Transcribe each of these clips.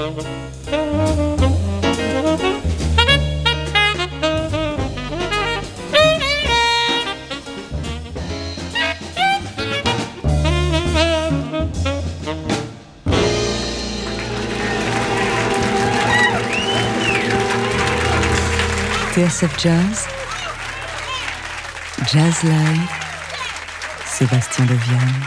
TSF Jazz, Jazz Live, Sébastien Leviane.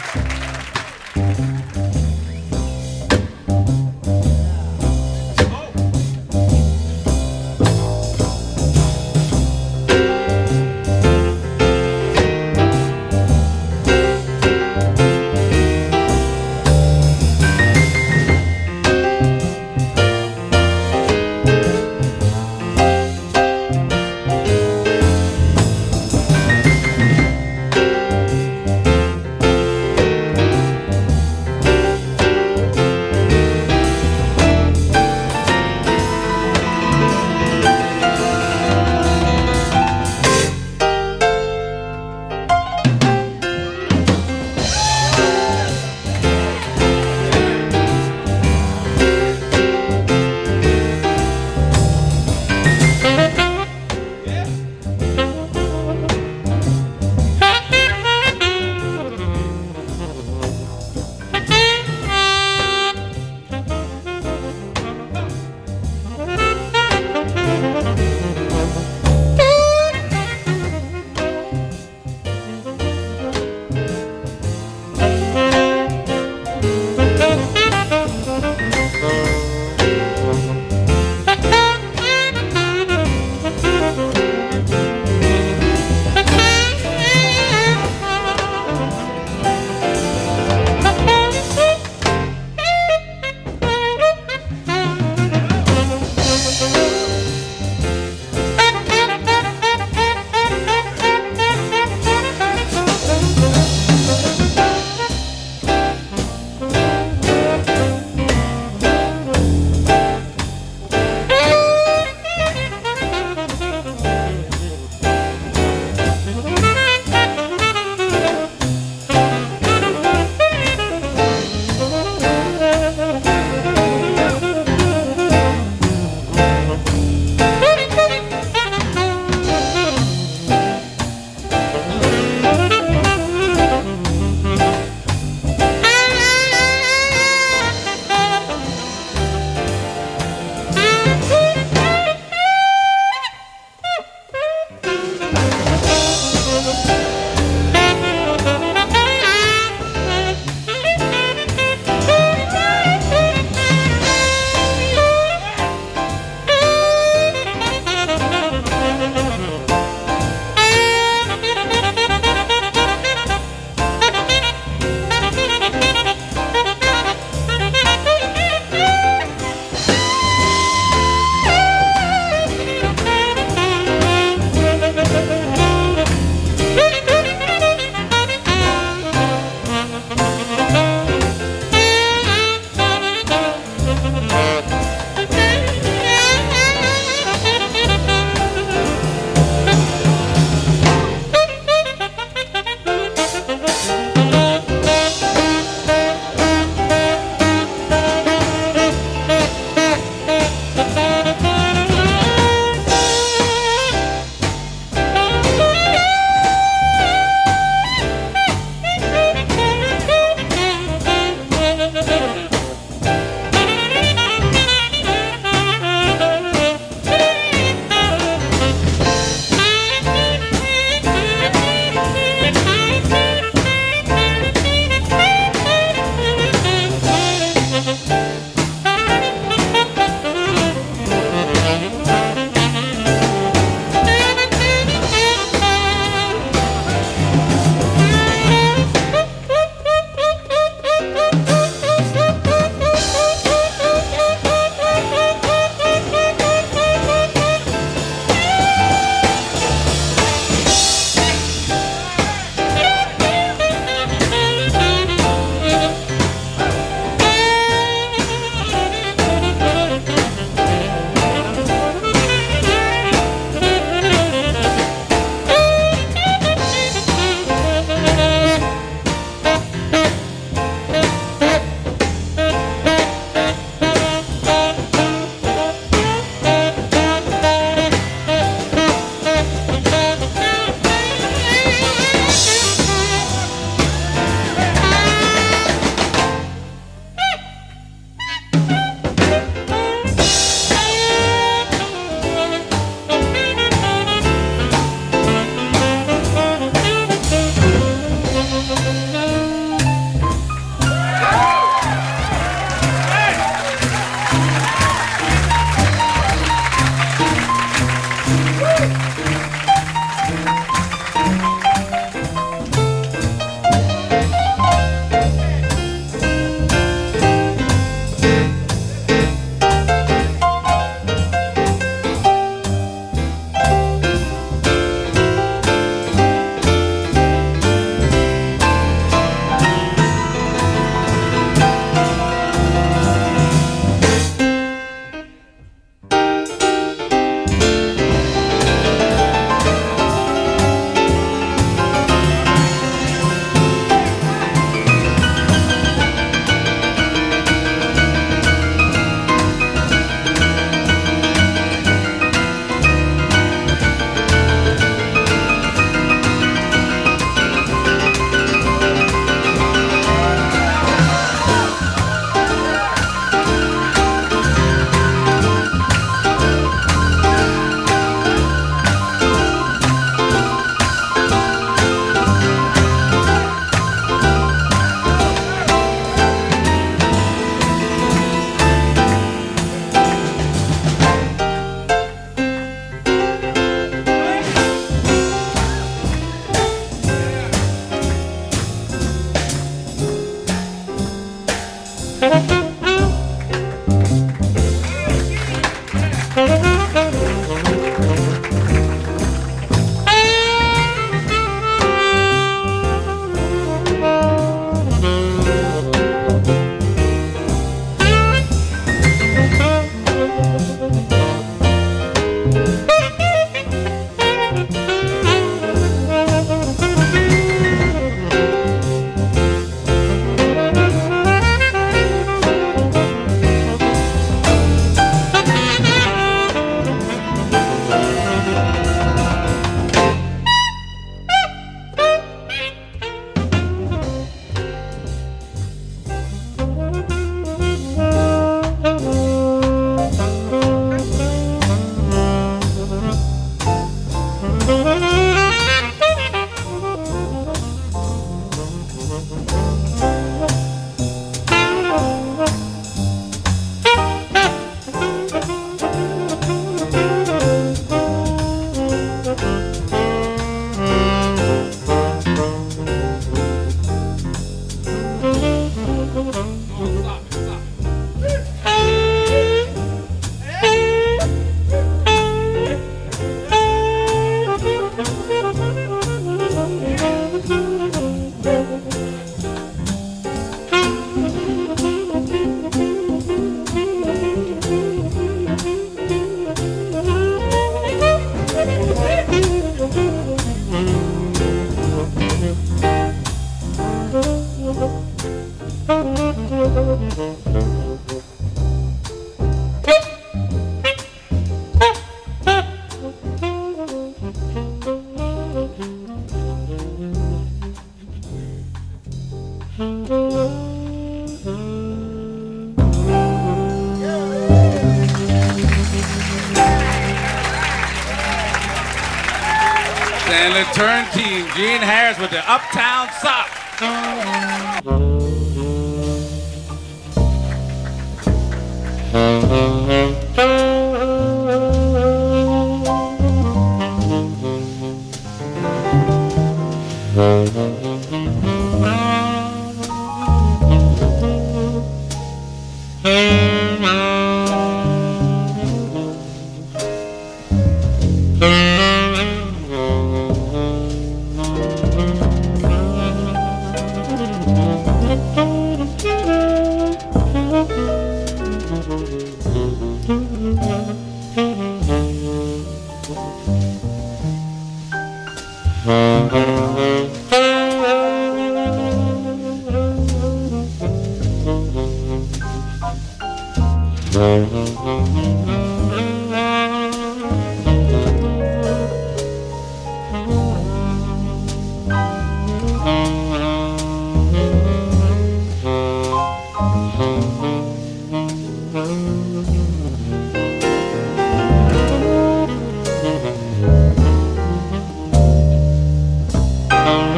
Stanley Turntine, Gene Harris with the Uptown Sock. Mm-hmm.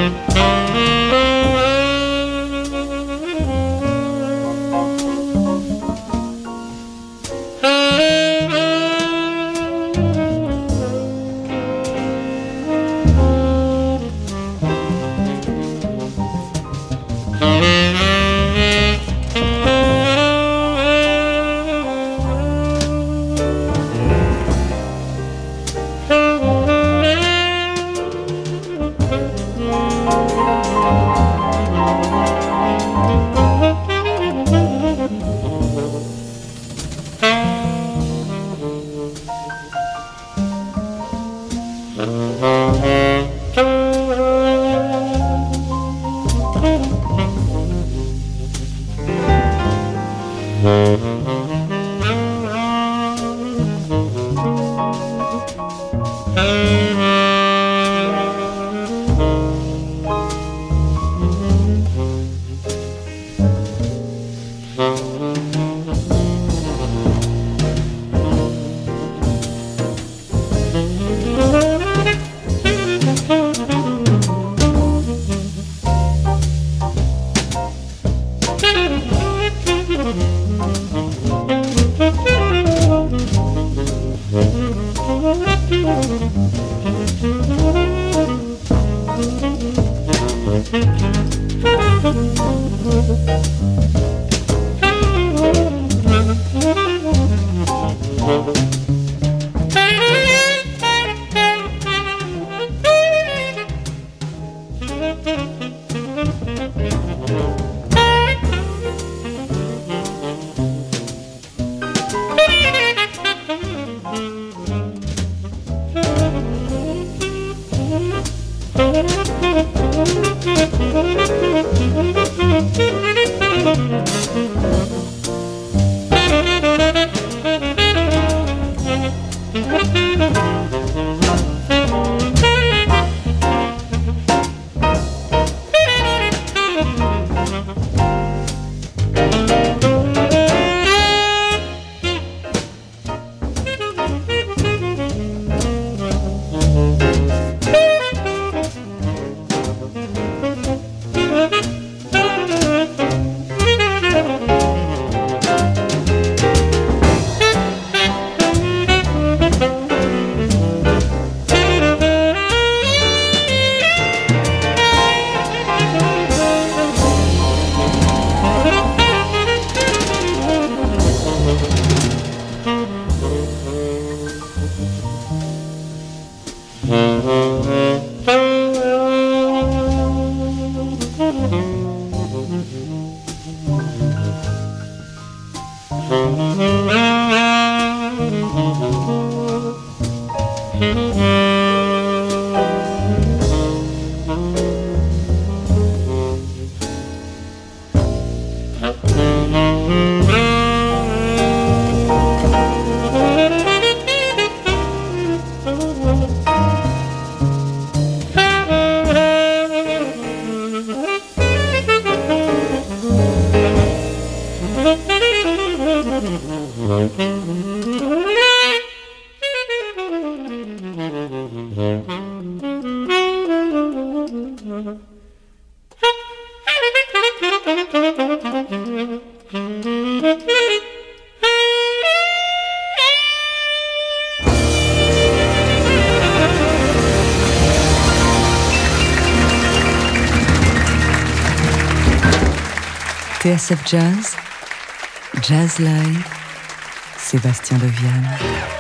Música Mm-hmm. TSF Jazz, Jazz Live, Sébastien Leviane.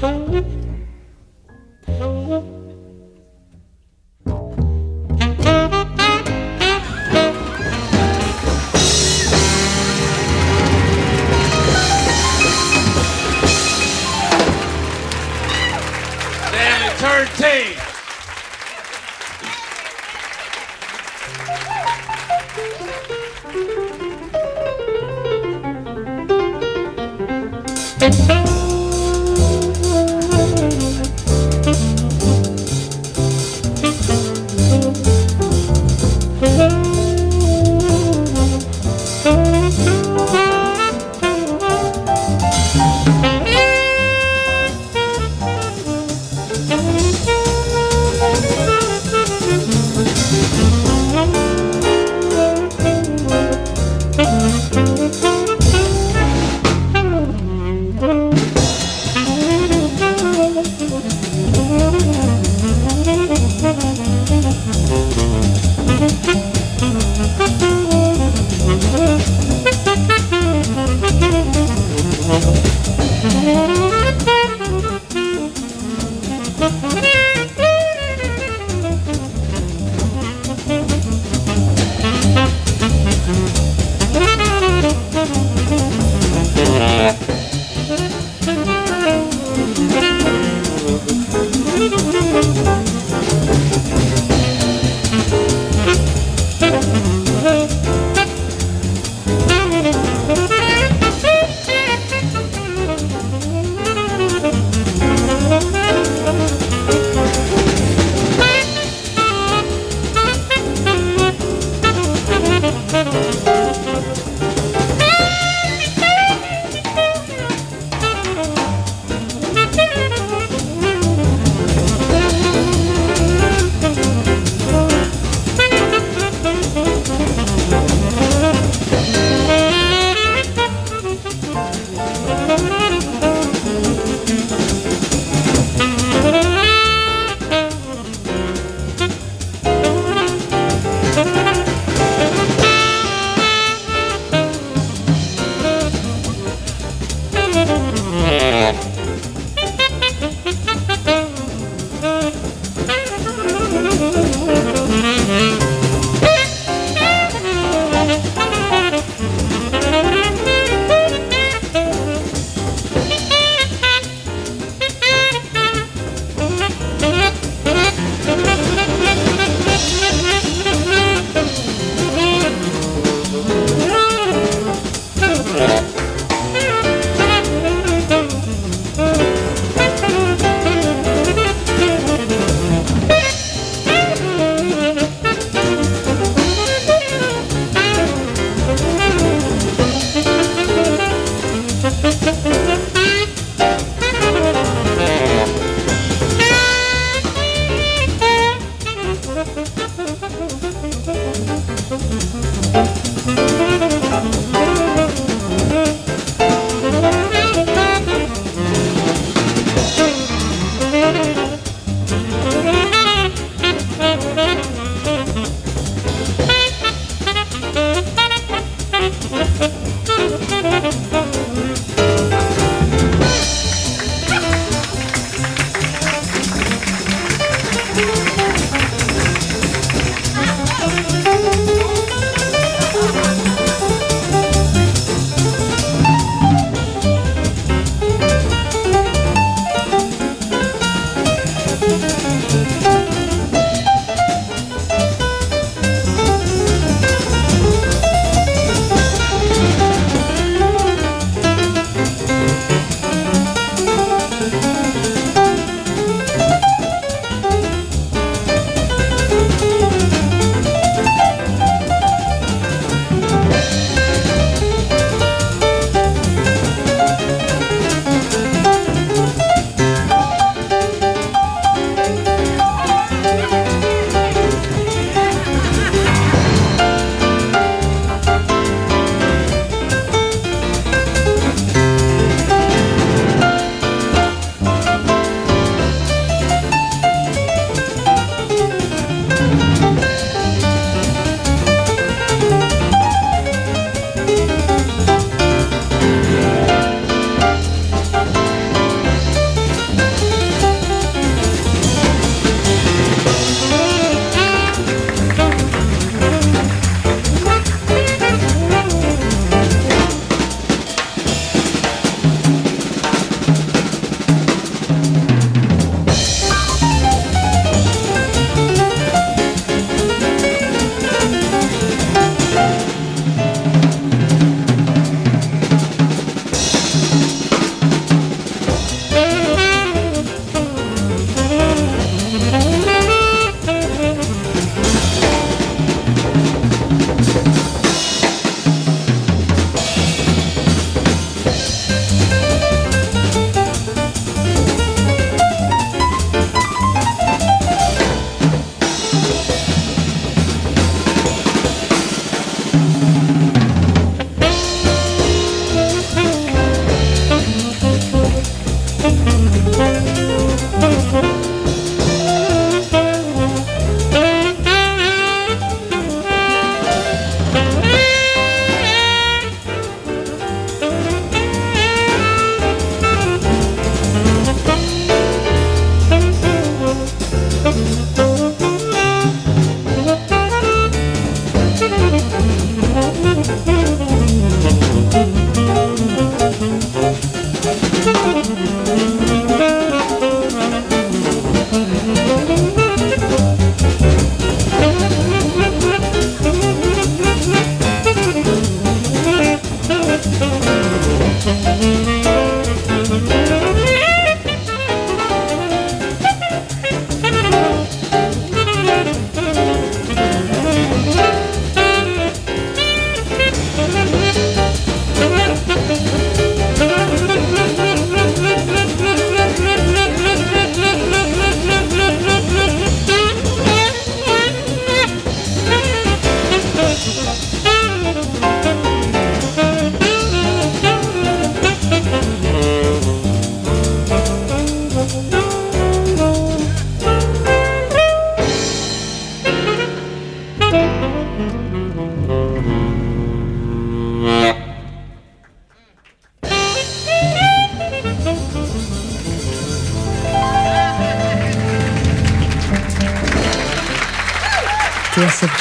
Thank.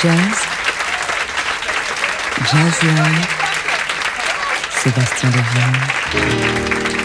Jazz, Jazz Live, Sébastien Devienne.